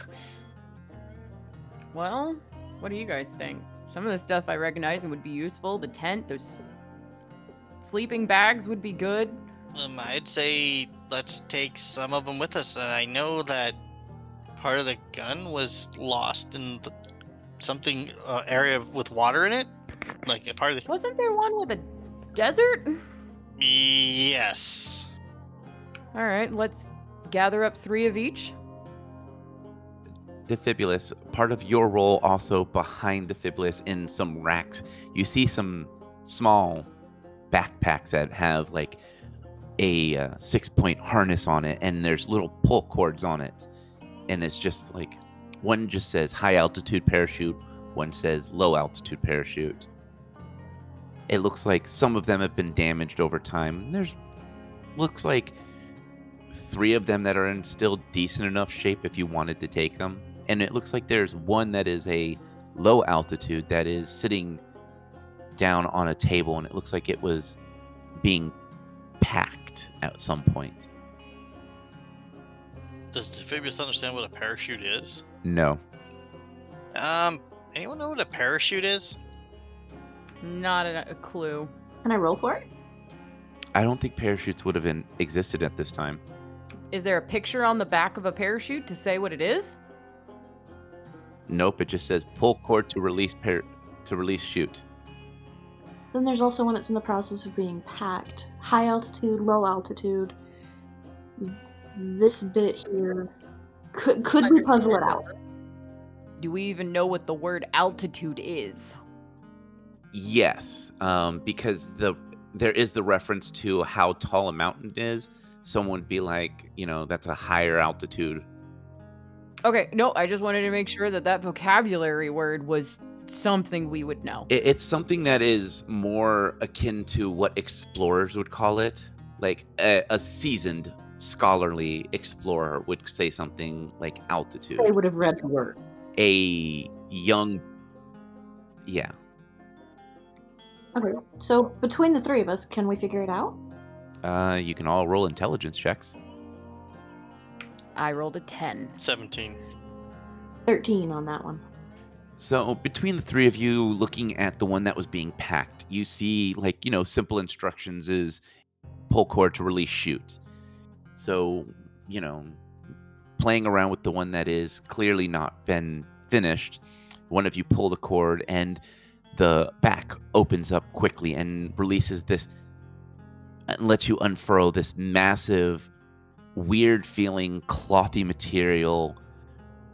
Well, what do you guys think? some of the stuff I recognize and would be useful. The tent, those sleeping bags would be good. Um, I'd say let's take some of them with us. And I know that part of the gun was lost in the, something uh, area with water in it. Like a part of the. Wasn't there one with a desert? Yes. All right, let's gather up three of each. Defibulus, part of your role also behind Defibulus in some racks, you see some small backpacks that have like a uh, six point harness on it, and there's little pull cords on it. And it's just like one just says high altitude parachute, one says low altitude parachute. It looks like some of them have been damaged over time. There's looks like three of them that are in still decent enough shape if you wanted to take them. And it looks like there's one that is a low altitude that is sitting down on a table and it looks like it was being packed at some point. Does Defibrius understand what a parachute is? No. Um, anyone know what a parachute is? Not a, a clue. Can I roll for it? I don't think parachutes would have been, existed at this time. Is there a picture on the back of a parachute to say what it is? Nope, it just says pull cord to release par- to release chute. Then there's also one that's in the process of being packed. High altitude, low altitude. This bit here could could we puzzle it out? Do we even know what the word altitude is? Yes, um, because the there is the reference to how tall a mountain is. Someone would be like, you know, that's a higher altitude. Okay, no, I just wanted to make sure that that vocabulary word was something we would know. It, it's something that is more akin to what explorers would call it. Like a, a seasoned scholarly explorer would say something like altitude. They would have read the word. A young, yeah, Okay. So between the three of us, can we figure it out? Uh, you can all roll intelligence checks. I rolled a 10. 17. Thirteen on that one. So between the three of you looking at the one that was being packed, you see like, you know, simple instructions is pull cord to release chute. So, you know, playing around with the one that is clearly not been finished, one of you pull the cord and the back opens up quickly and releases this and lets you unfurl this massive weird feeling clothy material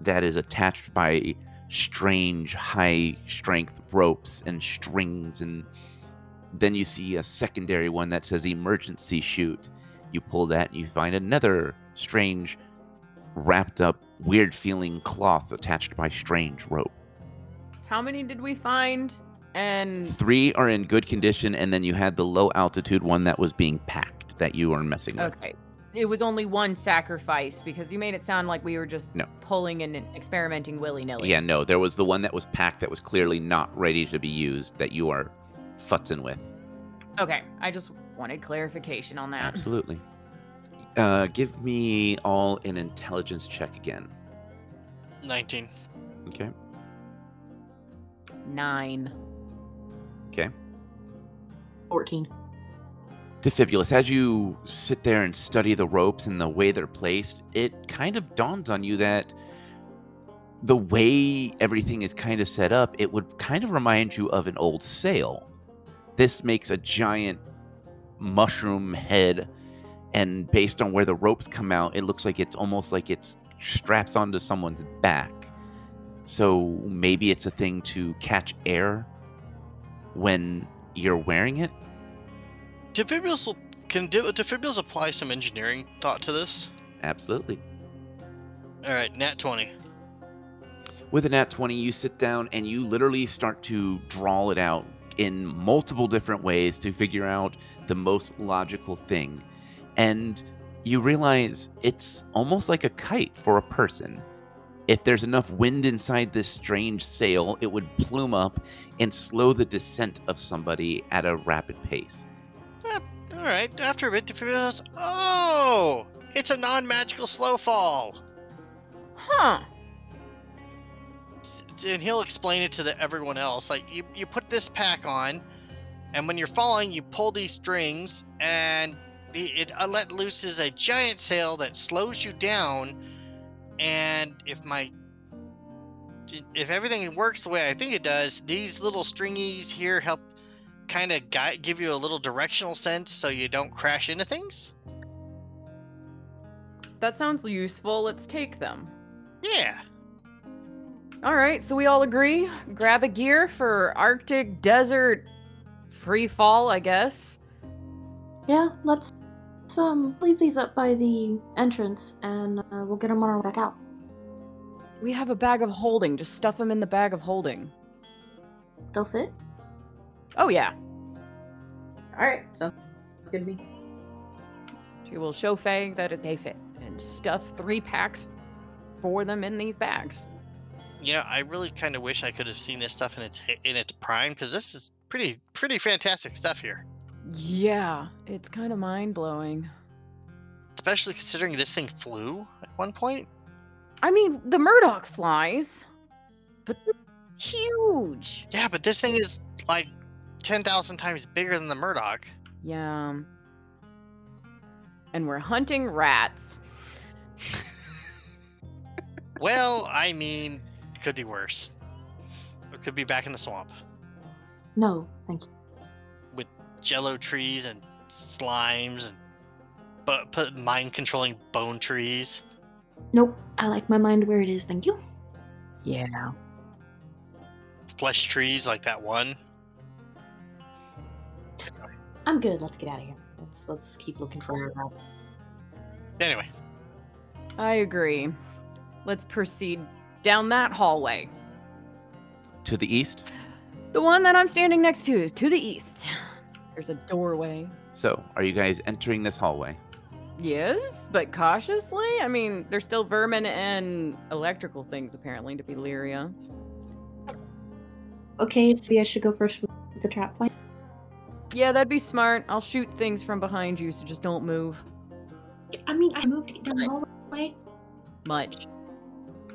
that is attached by strange high strength ropes and strings and then you see a secondary one that says emergency chute you pull that and you find another strange wrapped up weird feeling cloth attached by strange rope How many did we find? And three are in good condition and then you had the low altitude one that was being packed that you are messing with okay, it was only one sacrifice because you made it sound like we were just No. pulling and experimenting willy nilly. yeah no there was the one that was packed that was clearly not ready to be used that you are futzing with Okay, I just wanted clarification on that. Absolutely. Uh, give me all an intelligence check again. 19. Okay. Nine. Okay. Fourteen. Defibulus, as you sit there and study the ropes and the way they're placed, it kind of dawns on you that the way everything is kind of set up, it would kind of remind you of an old sail. This makes a giant mushroom head, and based on where the ropes come out, it looks like it's almost like it's straps onto someone's back. So maybe it's a thing to catch air when you're wearing it. Defibrius will. Can De- Defibrius apply some engineering thought to this? Absolutely. Alright, nat 20. With a nat 20, you sit down and you literally start to draw it out in multiple different ways to figure out the most logical thing. And you realize it's almost like a kite for a person. If there's enough wind inside this strange sail, it would plume up and slow the descent of somebody at a rapid pace. Alright, after a bit, Defibrius. Oh! It's a non magical slow fall! Huh. And he'll explain it to the, everyone else. Like you, you put this pack on, and when you're falling, you pull these strings, and the, it uh, let looses a giant sail that slows you down. And if my if everything works the way I think it does, these little stringies here help kind of guide, give you a little directional sense so you don't crash into things. That sounds useful. Let's take them. Yeah. All right, so we all agree. Grab a gear for Arctic desert free fall, I guess. Yeah, let's, let's um leave these up by the entrance, and uh, we'll get them on our way back out. We have a bag of holding. Just stuff them in the bag of holding. They'll fit. Oh yeah. All right, so good to me. She will show Faye that they fit and stuff three packs for them in these bags. You know, I really kind of wish I could have seen this stuff in its in its prime because this is pretty pretty fantastic stuff here. Yeah, it's kind of mind blowing. Especially considering this thing flew at one point. I mean, the Murdoch flies, but this huge. Yeah, but this thing is like ten thousand times bigger than the Murdoch. Yeah. And we're hunting rats. [laughs] Well, I mean, it could be worse. It could be back in the swamp No, thank you. With jello trees and slimes and but put mind controlling bone trees. Nope, I like my mind where it is. Thank you. Yeah. flesh trees like that one. I'm good. Let's get out of here. Let's let's keep looking for her. Anyway, I agree. Let's proceed down that hallway. To the east. The one that I'm standing next to, to the east. There's a doorway. So, are you guys entering this hallway? Yes, but cautiously. I mean, there's still vermin and electrical things apparently to be leery of. Okay, so I should go first with the trap find. Yeah, that'd be smart. I'll shoot things from behind you, so just don't move I mean, I moved down the hallway. much.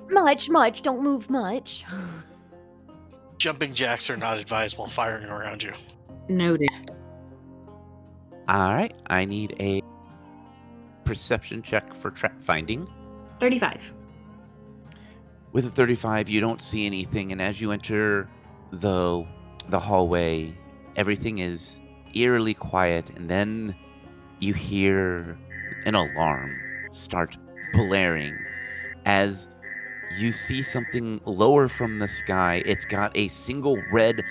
Much, much. Don't move much. jumping jacks are not advised while firing around you. Noted. All right. I need a perception check for trap finding. Thirty-five. With a 35, you don't see anything, and as you enter the the hallway, everything is eerily quiet, and then you hear an alarm start blaring as you see something lower from the sky. It's got a single red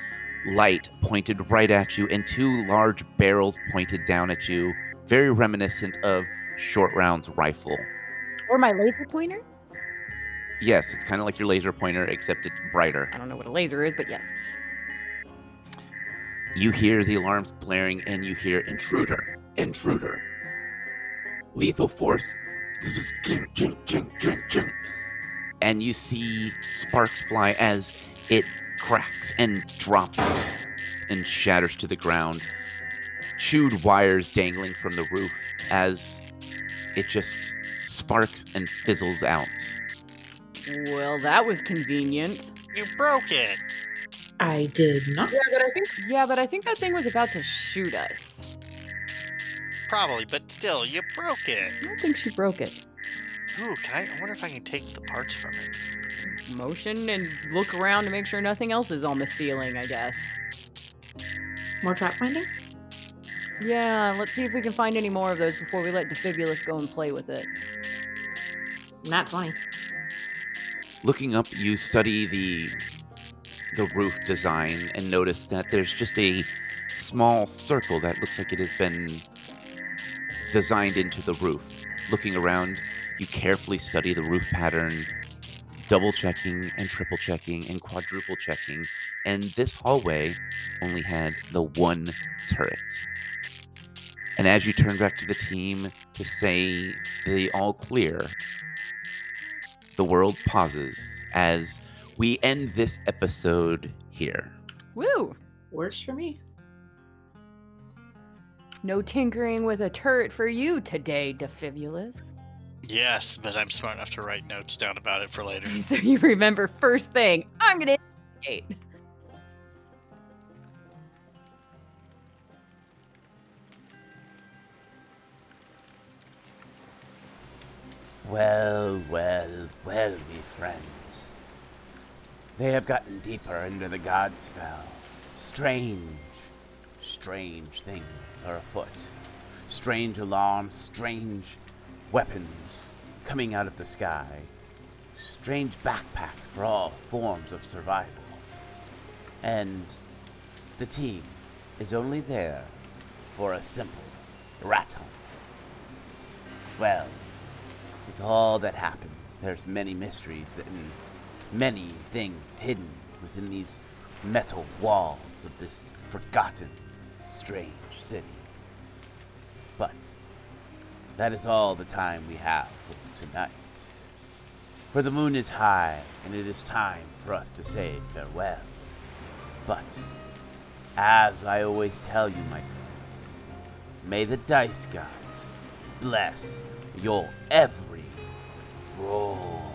light pointed right at you, and two large barrels pointed down at you, very reminiscent of Short Round's rifle. Or my laser pointer? Yes, it's kind of like your laser pointer, except it's brighter. I don't know what a laser is, but yes. You hear the alarms blaring and you hear intruder, intruder. Lethal force. And you see sparks fly as it cracks and drops and shatters to the ground. Chewed wires dangling from the roof as it just sparks and fizzles out. Well, that was convenient. You broke it. I did not. Yeah, but I think yeah, but I think that thing was about to shoot us. Probably, but still, you broke it. I don't think she broke it. Ooh, can I? I wonder if I can take the parts from it. Motion and look around to make sure nothing else is on the ceiling, I guess. More trap finding. Yeah, let's see if we can find any more of those before we let Defibulus go and play with it. Not twenty. Looking up, you study the the roof design and notice that there's just a small circle that looks like it has been designed into the roof. Looking around, you carefully study the roof pattern, double checking and triple checking and quadruple checking, and this hallway only had the one turret. And as you turn back to the team to say the all clear, the world pauses as we end this episode here. Woo! Works for me. No tinkering with a turret for you today, Defibulus. Yes, but I'm smart enough to write notes down about it for later. [laughs] So you remember first thing, I'm gonna investigate. Well, well, well, me friends. They have gotten deeper into the Godsfell. Strange, strange things are afoot. Strange alarms, strange weapons coming out of the sky. Strange backpacks for all forms of survival. And the team is only there for a simple rat hunt. Well, with all that happens, there's many mysteries and many things hidden within these metal walls of this forgotten, strange city. But that is all the time we have for tonight. For the moon is high, and it is time for us to say farewell. But, as I always tell you, my friends, may the dice gods bless your every roll.